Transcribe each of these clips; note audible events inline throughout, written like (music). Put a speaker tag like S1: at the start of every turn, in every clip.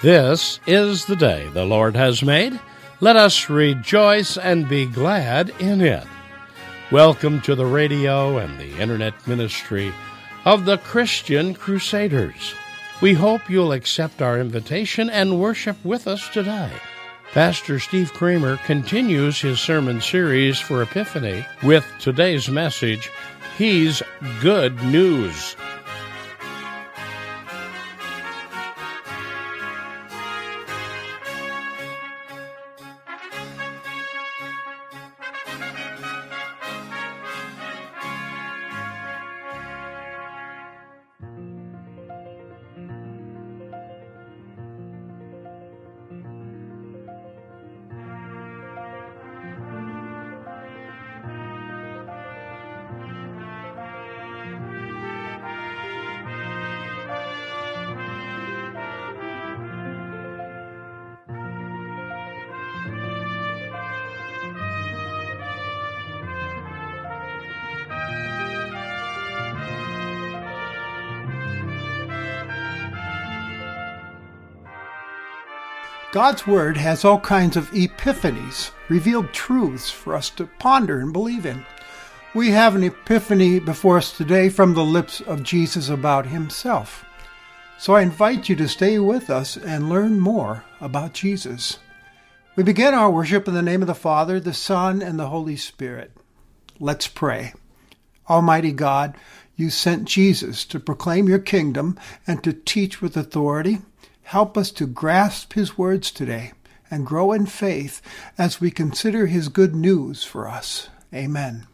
S1: This is the day the Lord has made. Let us rejoice and be glad in it. Welcome to the radio and the internet ministry of the Christian Crusaders. We hope you'll accept our invitation and worship with us today. Pastor Steve Kramer continues his sermon series for Epiphany with today's message He's Good News.
S2: God's Word has all kinds of epiphanies, revealed truths for us to ponder and believe in. We have an epiphany before us today from the lips of Jesus about Himself. So I invite you to stay with us and learn more about Jesus. We begin our worship in the name of the Father, the Son, and the Holy Spirit. Let's pray. Almighty God, you sent Jesus to proclaim your kingdom and to teach with authority. Help us to grasp his words today and grow in faith as we consider his good news for us. Amen.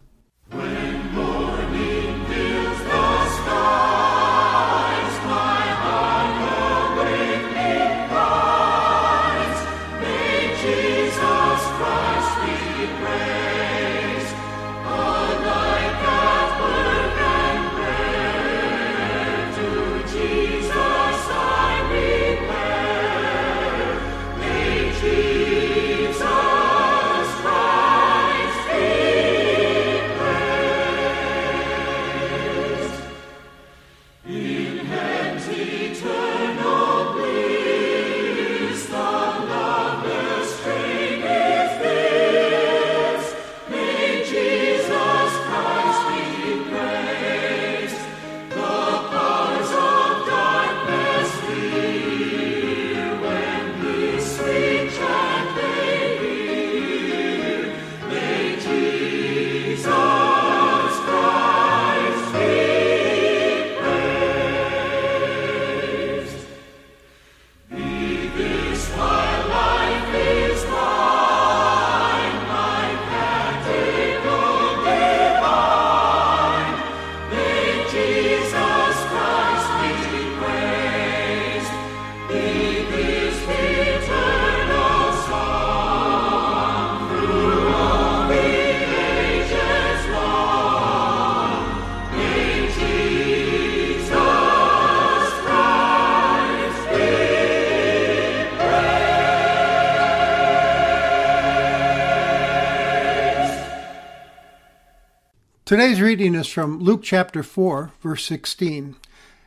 S2: Today's reading is from Luke chapter 4, verse 16.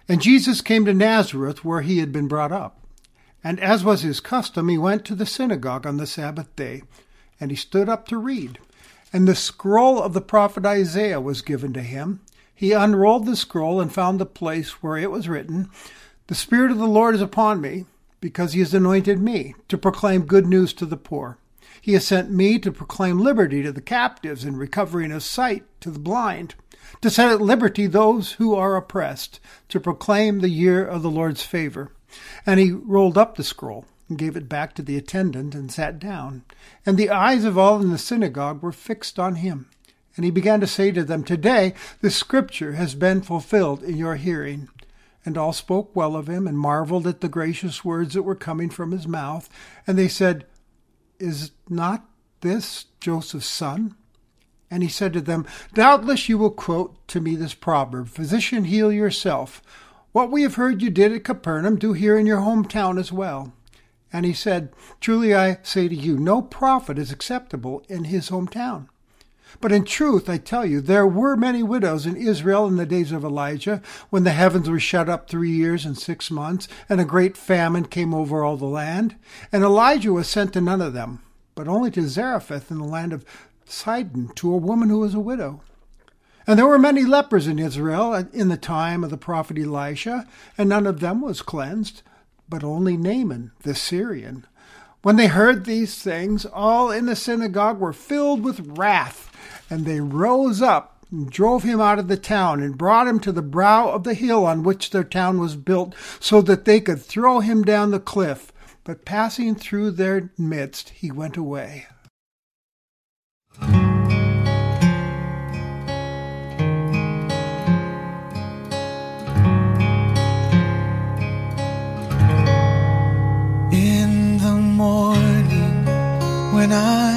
S2: And Jesus came to Nazareth where he had been brought up. And as was his custom, he went to the synagogue on the Sabbath day, and he stood up to read. And the scroll of the prophet Isaiah was given to him. He unrolled the scroll and found the place where it was written, The Spirit of the Lord is upon me, because he has anointed me to proclaim good news to the poor. He has sent me to proclaim liberty to the captives and recovering of sight to the blind, to set at liberty those who are oppressed, to proclaim the year of the Lord's favor. And he rolled up the scroll and gave it back to the attendant and sat down. And the eyes of all in the synagogue were fixed on him. And he began to say to them, Today the scripture has been fulfilled in your hearing. And all spoke well of him and marveled at the gracious words that were coming from his mouth. And they said, is not this Joseph's son? And he said to them, Doubtless you will quote to me this proverb Physician, heal yourself. What we have heard you did at Capernaum, do here in your hometown as well. And he said, Truly I say to you, no prophet is acceptable in his hometown. But in truth, I tell you, there were many widows in Israel in the days of Elijah, when the heavens were shut up three years and six months, and a great famine came over all the land. And Elijah was sent to none of them, but only to Zarephath in the land of Sidon, to a woman who was a widow. And there were many lepers in Israel in the time of the prophet Elisha, and none of them was cleansed, but only Naaman the Syrian. When they heard these things, all in the synagogue were filled with wrath and they rose up and drove him out of the town and brought him to the brow of the hill on which their town was built, so that they could throw him down the cliff. But passing through their midst, he went away.
S3: In the morning when I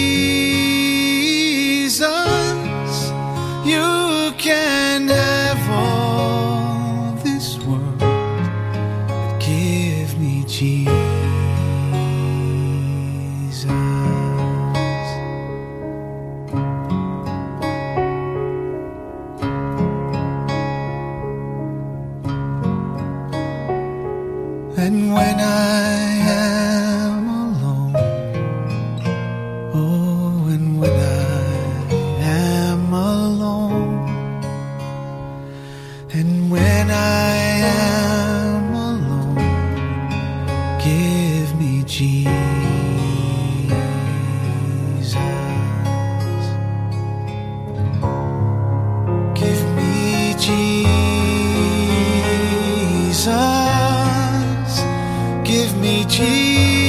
S3: give me Jesus.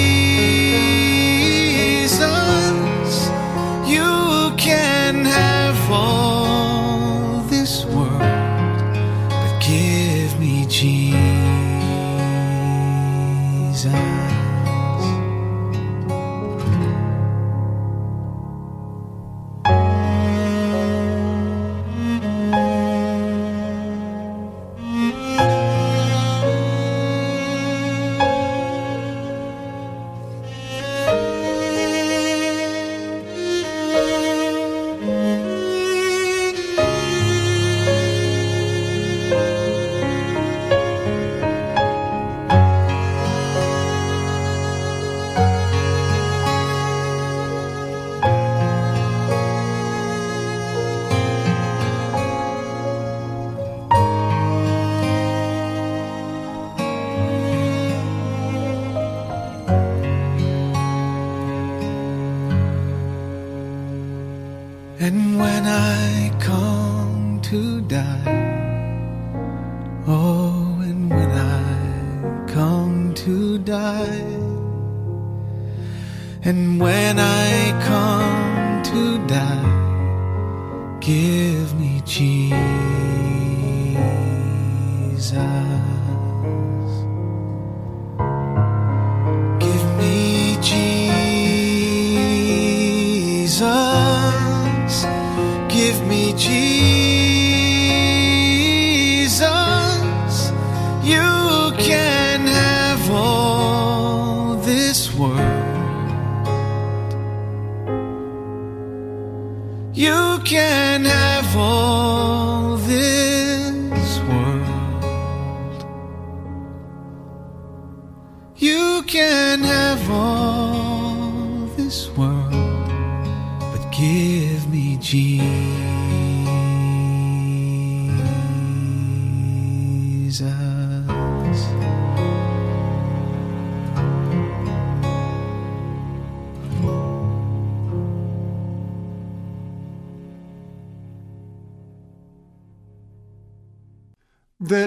S2: The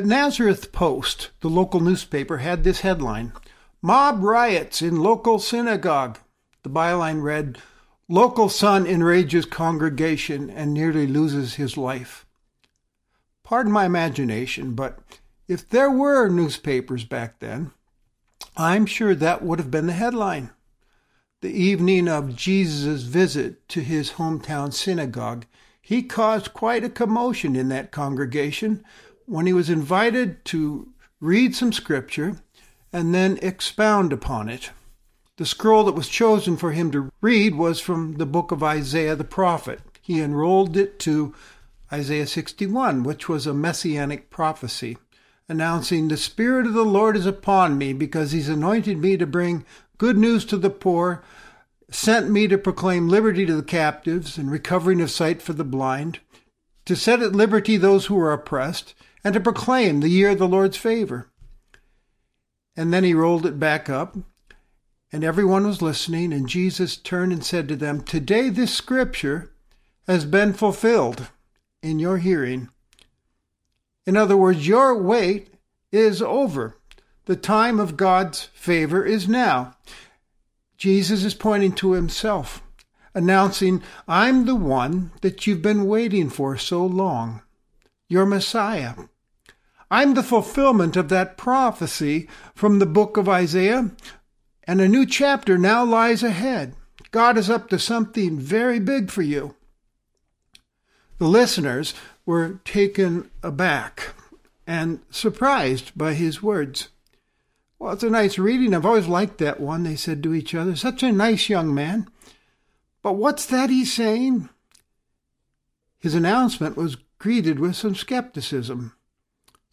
S2: Nazareth Post, the local newspaper, had this headline Mob riots in local synagogue. The byline read Local son enrages congregation and nearly loses his life. Pardon my imagination, but if there were newspapers back then, I'm sure that would have been the headline. The evening of Jesus' visit to his hometown synagogue, he caused quite a commotion in that congregation when he was invited to read some scripture and then expound upon it. The scroll that was chosen for him to read was from the book of Isaiah the prophet. He enrolled it to Isaiah 61, which was a messianic prophecy announcing, The Spirit of the Lord is upon me because he's anointed me to bring good news to the poor, sent me to proclaim liberty to the captives and recovering of sight for the blind, to set at liberty those who are oppressed, and to proclaim the year of the Lord's favor. And then he rolled it back up, and everyone was listening, and Jesus turned and said to them, Today this scripture has been fulfilled in your hearing. In other words, your wait is over. The time of God's favor is now. Jesus is pointing to himself, announcing, I'm the one that you've been waiting for so long, your Messiah. I'm the fulfillment of that prophecy from the book of Isaiah, and a new chapter now lies ahead. God is up to something very big for you. The listeners were taken aback and surprised by his words. Well, it's a nice reading. I've always liked that one, they said to each other. Such a nice young man. But what's that he's saying? His announcement was greeted with some skepticism.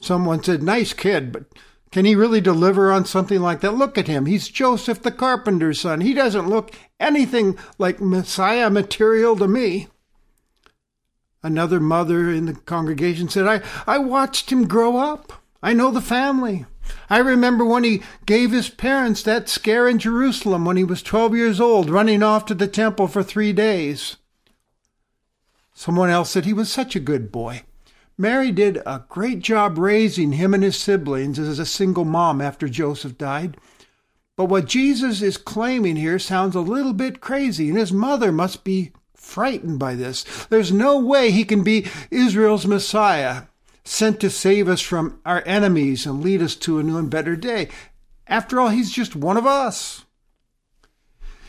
S2: Someone said, Nice kid, but can he really deliver on something like that? Look at him. He's Joseph the carpenter's son. He doesn't look anything like Messiah material to me. Another mother in the congregation said, I, I watched him grow up. I know the family. I remember when he gave his parents that scare in Jerusalem when he was 12 years old, running off to the temple for three days. Someone else said he was such a good boy. Mary did a great job raising him and his siblings as a single mom after Joseph died. But what Jesus is claiming here sounds a little bit crazy, and his mother must be frightened by this. There's no way he can be Israel's Messiah, sent to save us from our enemies and lead us to a new and better day. After all, he's just one of us.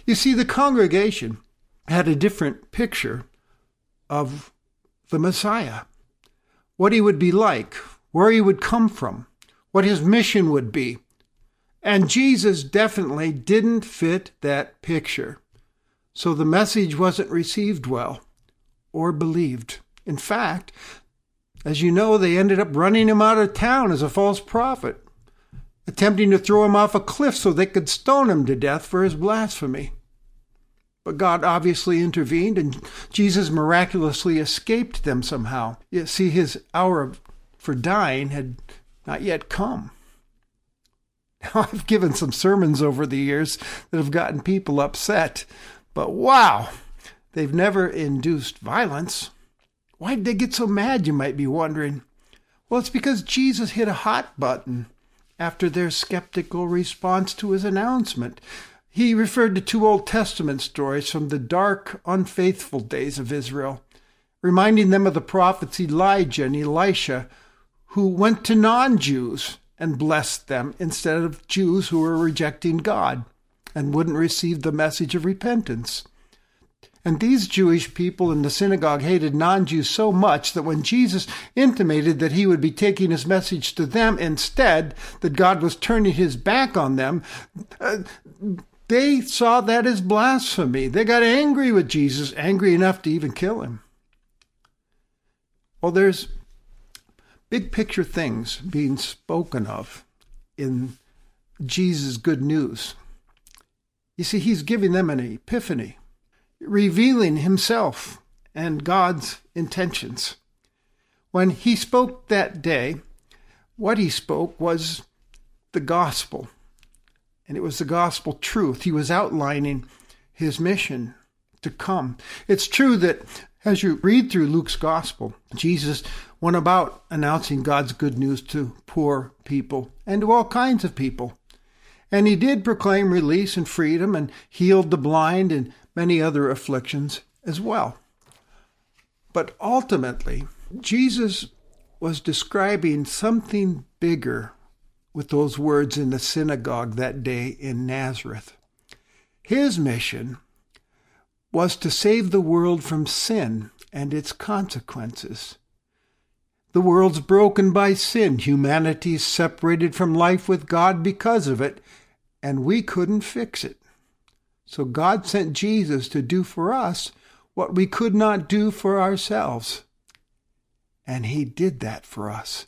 S2: You see, the congregation had a different picture of the Messiah, what he would be like, where he would come from, what his mission would be. And Jesus definitely didn't fit that picture. So the message wasn't received well or believed. In fact, as you know, they ended up running him out of town as a false prophet, attempting to throw him off a cliff so they could stone him to death for his blasphemy. But God obviously intervened, and Jesus miraculously escaped them somehow. You see, his hour for dying had not yet come. (laughs) Now, I've given some sermons over the years that have gotten people upset but wow, they've never induced violence. Why did they get so mad, you might be wondering? Well, it's because Jesus hit a hot button after their skeptical response to his announcement. He referred to two Old Testament stories from the dark, unfaithful days of Israel, reminding them of the prophets Elijah and Elisha, who went to non Jews and blessed them instead of Jews who were rejecting God and wouldn't receive the message of repentance. And these Jewish people in the synagogue hated non Jews so much that when Jesus intimated that he would be taking his message to them instead, that God was turning his back on them, uh, they saw that as blasphemy. They got angry with Jesus, angry enough to even kill him. Well, there's big picture things being spoken of in Jesus' good news. You see, he's giving them an epiphany, revealing himself and God's intentions. When he spoke that day, what he spoke was the gospel, and it was the gospel truth. He was outlining his mission to come. It's true that as you read through Luke's gospel, Jesus went about announcing God's good news to poor people and to all kinds of people. And he did proclaim release and freedom and healed the blind and many other afflictions as well. But ultimately, Jesus was describing something bigger with those words in the synagogue that day in Nazareth. His mission was to save the world from sin and its consequences. The world's broken by sin. Humanity's separated from life with God because of it, and we couldn't fix it. So God sent Jesus to do for us what we could not do for ourselves. And he did that for us.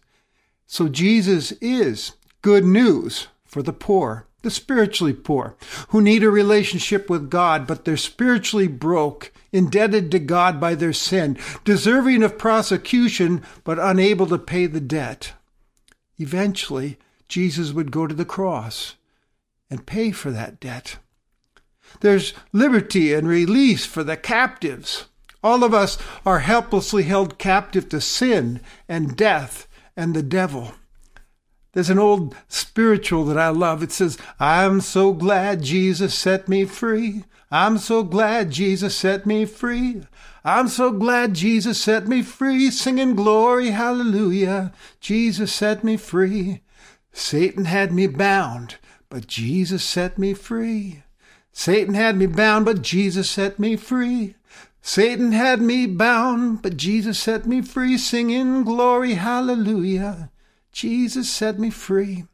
S2: So Jesus is good news for the poor, the spiritually poor, who need a relationship with God, but they're spiritually broke, indebted to God by their sin, deserving of prosecution, but unable to pay the debt. Eventually, Jesus would go to the cross and pay for that debt. There's liberty and release for the captives. All of us are helplessly held captive to sin and death and the devil. There's an old spiritual that I love. It says, I'm so glad Jesus set me free. I'm so glad Jesus set me free. I'm so glad Jesus set me free, singing glory, hallelujah. Jesus set me free. Satan had me bound, but Jesus set me free. Satan had me bound, but Jesus set me free. Satan had me bound, but Jesus set me free, singing glory, hallelujah. Jesus set me free.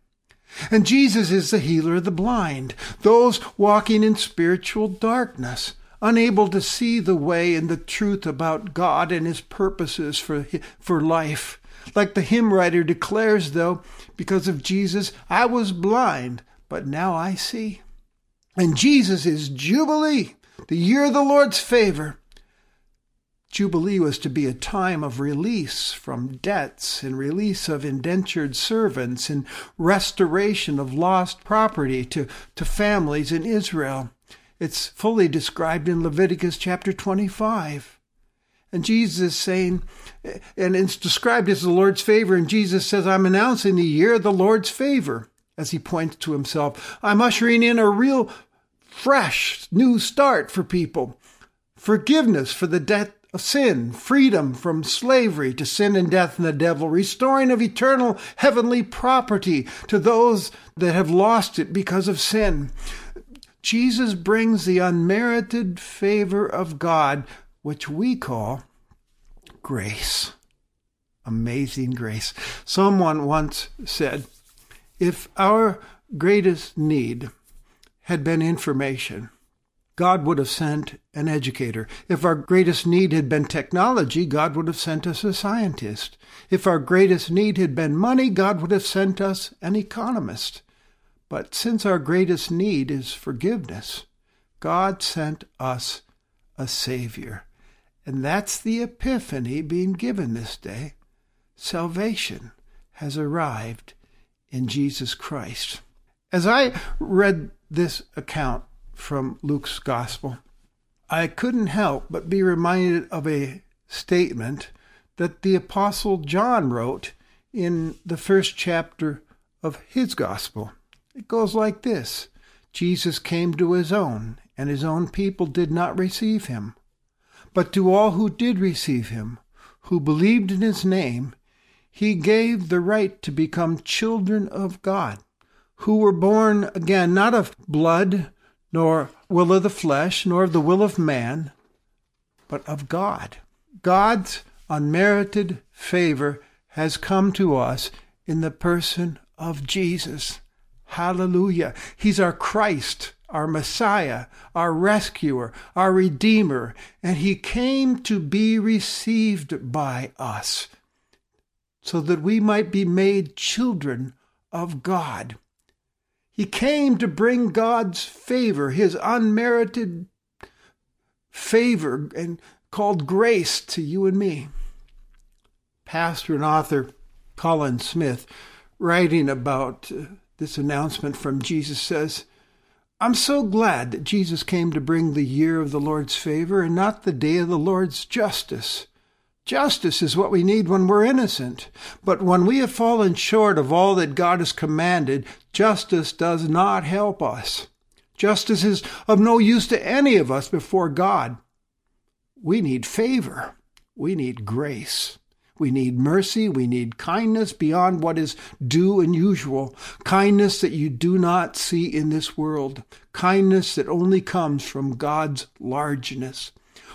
S2: And Jesus is the healer of the blind, those walking in spiritual darkness, unable to see the way and the truth about God and his purposes for, for life. Like the hymn writer declares, though, because of Jesus, I was blind, but now I see. And Jesus is Jubilee, the year of the Lord's favor. Jubilee was to be a time of release from debts and release of indentured servants and restoration of lost property to, to families in Israel. It's fully described in Leviticus chapter 25. And Jesus saying, and it's described as the Lord's favor, and Jesus says, I'm announcing the year of the Lord's favor as he points to himself. I'm ushering in a real fresh new start for people. Forgiveness for the debt of sin, freedom from slavery to sin and death and the devil, restoring of eternal heavenly property to those that have lost it because of sin. Jesus brings the unmerited favor of God, which we call grace. Amazing grace. Someone once said, if our greatest need had been information, God would have sent an educator. If our greatest need had been technology, God would have sent us a scientist. If our greatest need had been money, God would have sent us an economist. But since our greatest need is forgiveness, God sent us a Savior. And that's the epiphany being given this day. Salvation has arrived in Jesus Christ. As I read this account, from Luke's Gospel, I couldn't help but be reminded of a statement that the Apostle John wrote in the first chapter of his Gospel. It goes like this Jesus came to his own, and his own people did not receive him. But to all who did receive him, who believed in his name, he gave the right to become children of God, who were born again not of blood, nor will of the flesh, nor of the will of man, but of God. God's unmerited favor has come to us in the person of Jesus. Hallelujah. He's our Christ, our Messiah, our rescuer, our Redeemer, and He came to be received by us so that we might be made children of God. He came to bring God's favor, his unmerited favor, and called grace to you and me. Pastor and author Colin Smith, writing about uh, this announcement from Jesus, says, I'm so glad that Jesus came to bring the year of the Lord's favor and not the day of the Lord's justice. Justice is what we need when we're innocent. But when we have fallen short of all that God has commanded, justice does not help us. Justice is of no use to any of us before God. We need favor. We need grace. We need mercy. We need kindness beyond what is due and usual. Kindness that you do not see in this world. Kindness that only comes from God's largeness.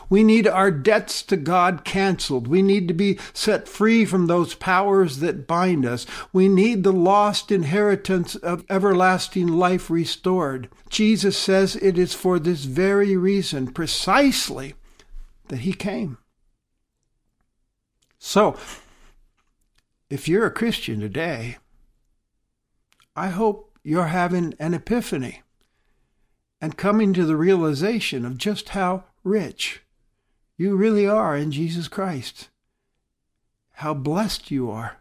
S2: We need our debts to God canceled. We need to be set free from those powers that bind us. We need the lost inheritance of everlasting life restored. Jesus says it is for this very reason, precisely, that he came. So, if you're a Christian today, I hope you're having an epiphany and coming to the realization of just how rich you really are in Jesus Christ. How blessed you are.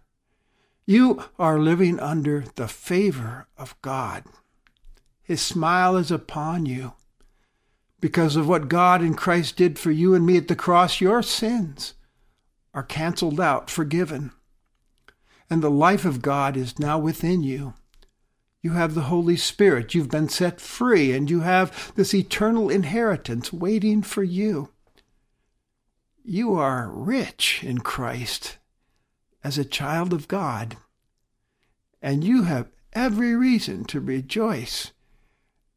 S2: You are living under the favor of God. His smile is upon you. Because of what God in Christ did for you and me at the cross, your sins are canceled out, forgiven. And the life of God is now within you. You have the Holy Spirit. You've been set free, and you have this eternal inheritance waiting for you. You are rich in Christ as a child of God, and you have every reason to rejoice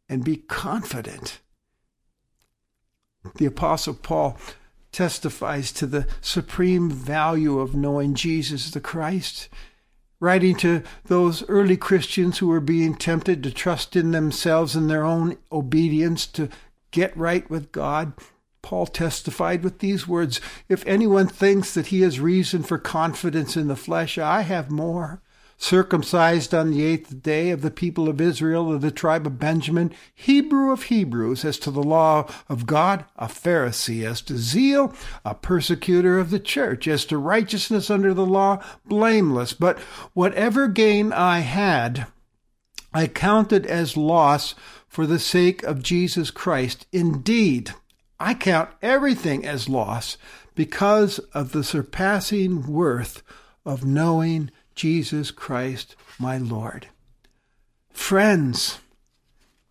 S2: and be confident. The Apostle Paul testifies to the supreme value of knowing Jesus the Christ. Writing to those early Christians who were being tempted to trust in themselves and their own obedience to get right with God, Paul testified with these words If anyone thinks that he has reason for confidence in the flesh, I have more circumcised on the eighth day of the people of Israel of the tribe of Benjamin, Hebrew of Hebrews, as to the law of God, a Pharisee, as to zeal, a persecutor of the church, as to righteousness under the law, blameless. But whatever gain I had, I counted as loss for the sake of Jesus Christ. Indeed, I count everything as loss because of the surpassing worth of knowing Jesus Christ, my Lord. Friends,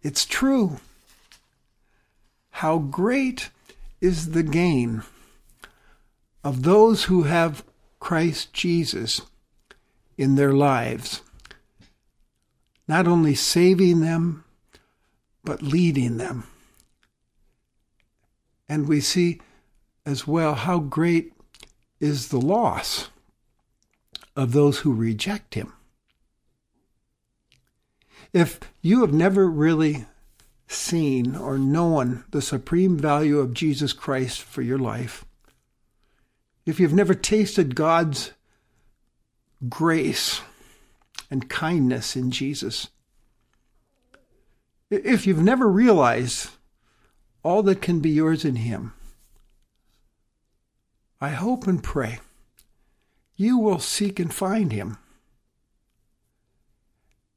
S2: it's true. How great is the gain of those who have Christ Jesus in their lives, not only saving them, but leading them. And we see as well how great is the loss of those who reject him. If you have never really seen or known the supreme value of Jesus Christ for your life, if you've never tasted God's grace and kindness in Jesus, if you've never realized all that can be yours in Him, I hope and pray you will seek and find him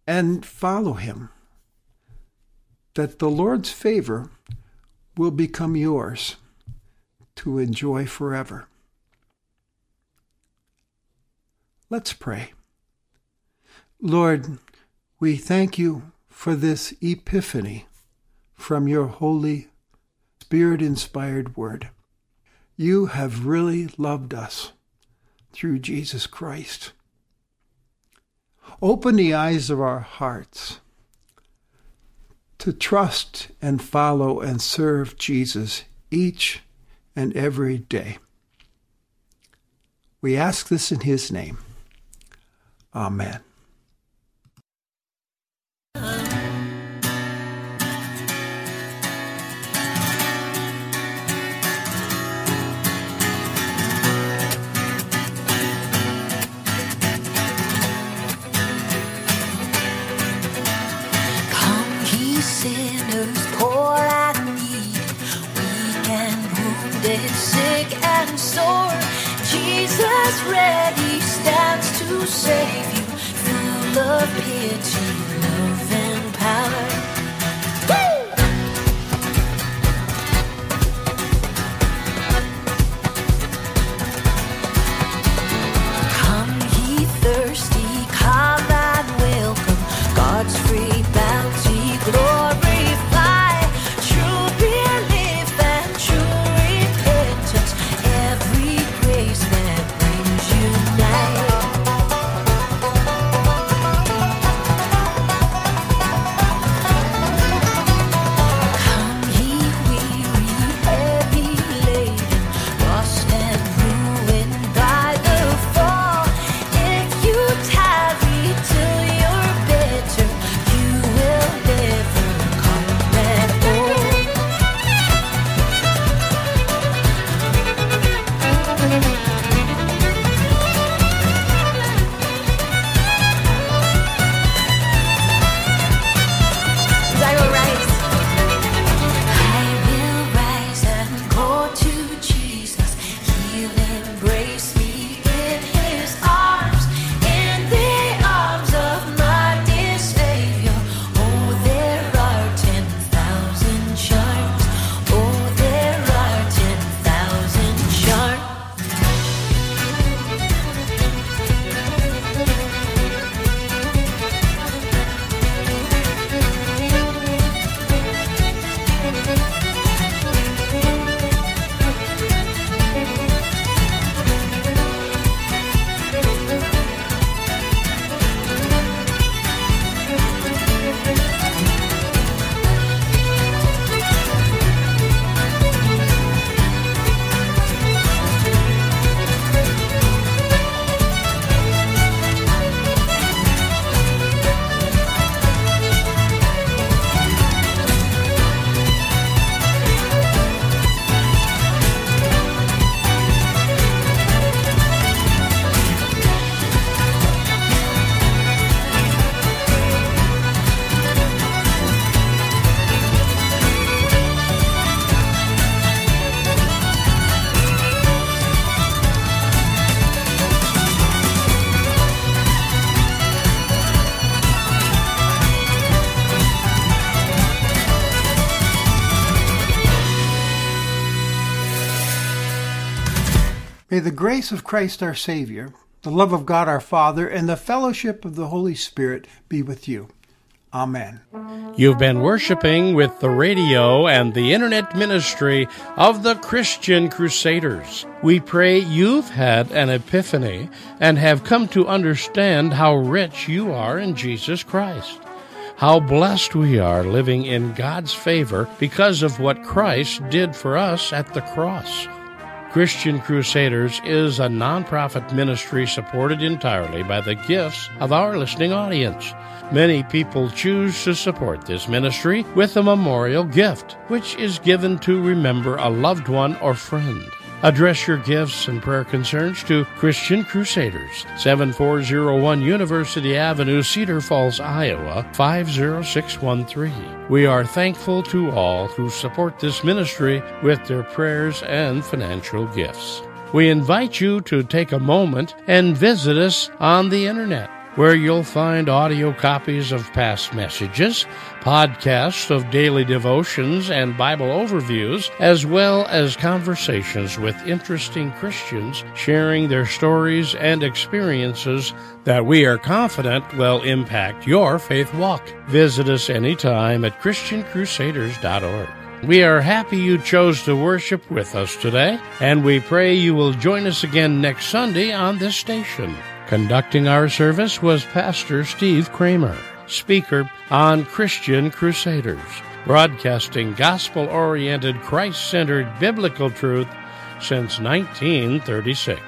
S2: and follow him, that the Lord's favor will become yours to enjoy forever. Let's pray. Lord, we thank you for this epiphany from your holy, spirit inspired word. You have really loved us through Jesus Christ. Open the eyes of our hearts to trust and follow and serve Jesus each and every day. We ask this in his name. Amen. The grace of Christ our Savior, the love of God our Father, and the fellowship of the Holy Spirit be with you. Amen.
S1: You've been worshiping with the radio and the internet ministry of the Christian Crusaders. We pray you've had an epiphany and have come to understand how rich you are in Jesus Christ. How blessed we are living in God's favor because of what Christ did for us at the cross. Christian Crusaders is a nonprofit ministry supported entirely by the gifts of our listening audience. Many people choose to support this ministry with a memorial gift, which is given to remember a loved one or friend. Address your gifts and prayer concerns to Christian Crusaders, 7401 University Avenue, Cedar Falls, Iowa, 50613. We are thankful to all who support this ministry with their prayers and financial gifts. We invite you to take a moment and visit us on the internet where you'll find audio copies of past messages, podcasts of daily devotions and Bible overviews, as well as conversations with interesting Christians sharing their stories and experiences that we are confident will impact your faith walk. Visit us anytime at ChristianCrusaders.org. We are happy you chose to worship with us today, and we pray you will join us again next Sunday on this station. Conducting our service was Pastor Steve Kramer, speaker on Christian Crusaders, broadcasting gospel oriented, Christ centered biblical truth since 1936.